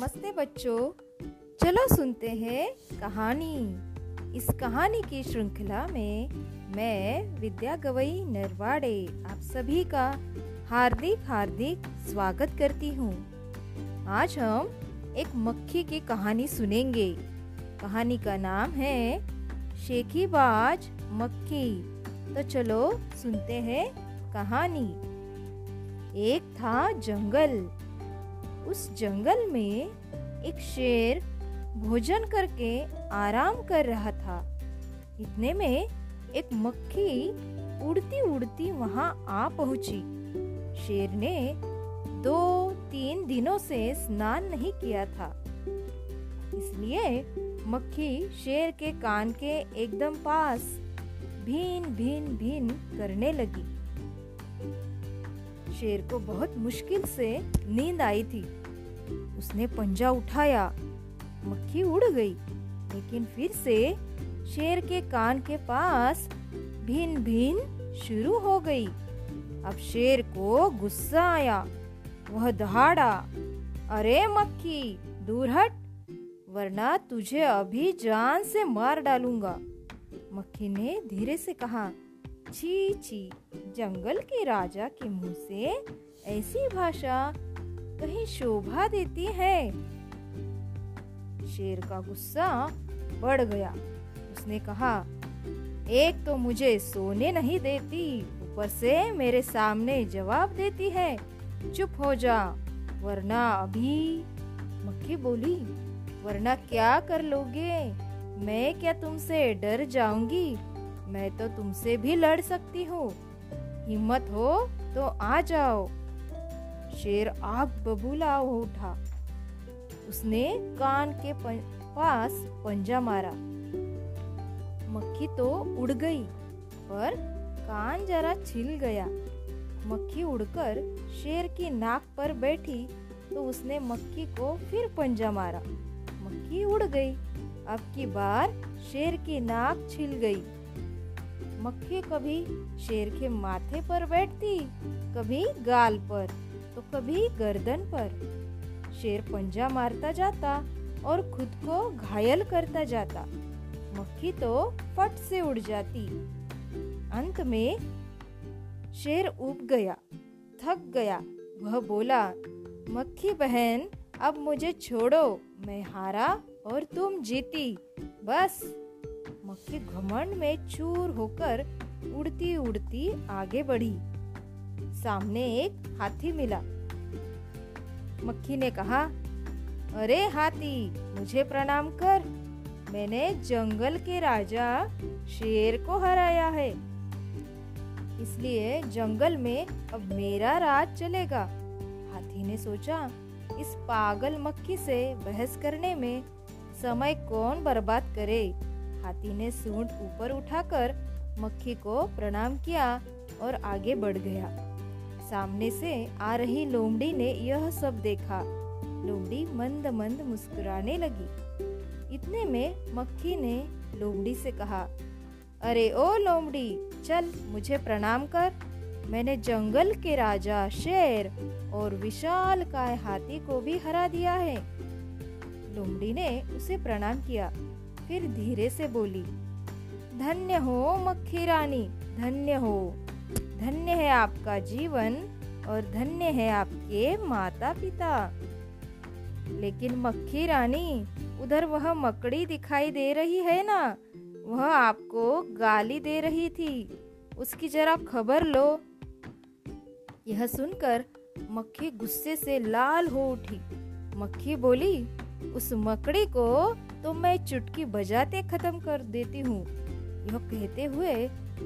नमस्ते बच्चों। चलो सुनते हैं कहानी। इस कहानी की श्रृंखला में मैं, विद्या गवई नरवाड़े, आप सभी का हार्दिक हार्दिक स्वागत करती हूँ। आज हम एक मक्खी की कहानी सुनेंगे। कहानी का नाम है शेखीबाज मक्खी। तो चलो सुनते हैं कहानी। एक था जंगल। उस जंगल में एक शेर भोजन करके आराम कर रहा था। इतने में एक मक्खी उड़ती उड़ती वहाँ आ पहुँची। शेर ने दो तीन दिनों से स्नान नहीं किया था। इसलिए मक्खी शेर के कान के एकदम पास भीन भीन भीन करने लगी। शेर को बहुत मुश्किल से नींद आई थी। उसने पंजा उठाया, मक्खी उड़ गई, लेकिन फिर से शेर के कान के पास भिन भिन शुरू हो गई। अब शेर को गुस्सा आया, वह दहाड़ा, अरे मक्खी दूर हट वरना तुझे अभी जान से मार डालूँगा। मक्खी ने धीरे से कहा छी छी, जंगल के राजा के मुँह से ऐसी भाषा कहीं शोभा देती है। शेर का गुस्सा बढ़ गया। उसने कहा, एक तो मुझे सोने नहीं देती, ऊपर से मेरे सामने जवाब देती है। चुप हो जा, वरना अभी मक्खी बोली, वरना क्या कर लोगे? मैं क्या तुमसे डर जाऊँगी? मैं तो तुमसे भी लड़ सकती हूँ। हिम्मत हो तो आ जाओ। शेर आग बबूला उठा। उसने कान के पास पंजा मारा। मक्खी तो उड़ गई, पर कान जरा छिल गया। मक्खी उड़कर शेर की नाक पर बैठी तो उसने मक्खी को फिर पंजा मारा। मक्खी उड़ गई। अब की बार शेर की नाक छिल गई। मक्खी कभी शेर के माथे पर बैठती, कभी गाल पर तो कभी गर्दन पर। शेर पंजा मारता जाता और खुद को घायल करता जाता। मक्खी तो फट से उड़ जाती। अंत में शेर उब गया, थक गया। वह बोला, मक्खी बहन, अब मुझे छोड़ो, मैं हारा और तुम जीती, बस। घमंड में चूर होकर उड़ती उड़ती आगे बढ़ी। सामने एक हाथी मिला। मक्खी ने कहा, अरे हाथी, मुझे प्रणाम कर। मैंने जंगल के राजा शेर को हराया है। इसलिए जंगल में अब मेरा राज चलेगा। हाथी ने सोचा, इस पागल मक्खी से बहस करने में समय कौन बर्बाद करे? हाथी ने सूंड ऊपर उठाकर मक्खी को प्रणाम किया और आगे बढ़ गया। सामने से आ रही लोमड़ी ने यह सब देखा। लोमड़ी मंद मंद मुस्कुराने लगी। इतने में मक्खी ने लोमड़ी से कहा, अरे ओ लोमड़ी, चल मुझे प्रणाम कर। मैंने जंगल के राजा, शेर और विशाल काय हाथी को भी हरा दिया है। लोमड़ी ने उसे प्रणाम किया। फिर धीरे से बोली, धन्य हो मक्खी रानी, धन्य हो। धन्य है आपका जीवन और धन्य है आपके माता पिता लेकिन मक्खी रानी, उधर वह मकड़ी दिखाई दे रही है ना? वह आपको गाली दे रही थी। उसकी जरा खबर लो। यह सुनकर मक्खी गुस्से से लाल हो उठी। मक्खी बोली, उस मकड़ी को तो मैं चुटकी बजाते खत्म कर देती हूँ। यह कहते हुए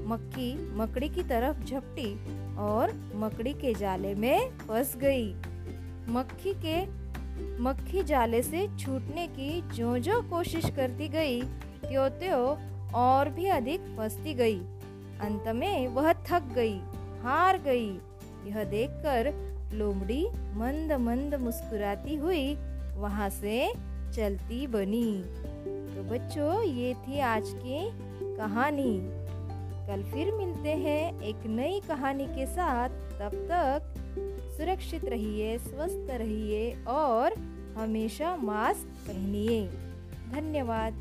मक्खी मकड़ी की तरफ़ झपटी और मकड़ी के जाले में फंस गई। मक्खी के मक्खी जाले से छूटने की जो जो कोशिश करती गई त्यों त्यों और भी अधिक फंसती गई। अंत में वह थक गई, हार गई। यह देखकर लोमड़ी मंद मंद मुस्कुराती हुई वहाँ से चलती बनी। तो बच्चों, ये थी आज की कहानी। कल फिर मिलते हैं एक नई कहानी के साथ। तब तक सुरक्षित रहिए, स्वस्थ रहिए और हमेशा मास्क पहनिए। धन्यवाद।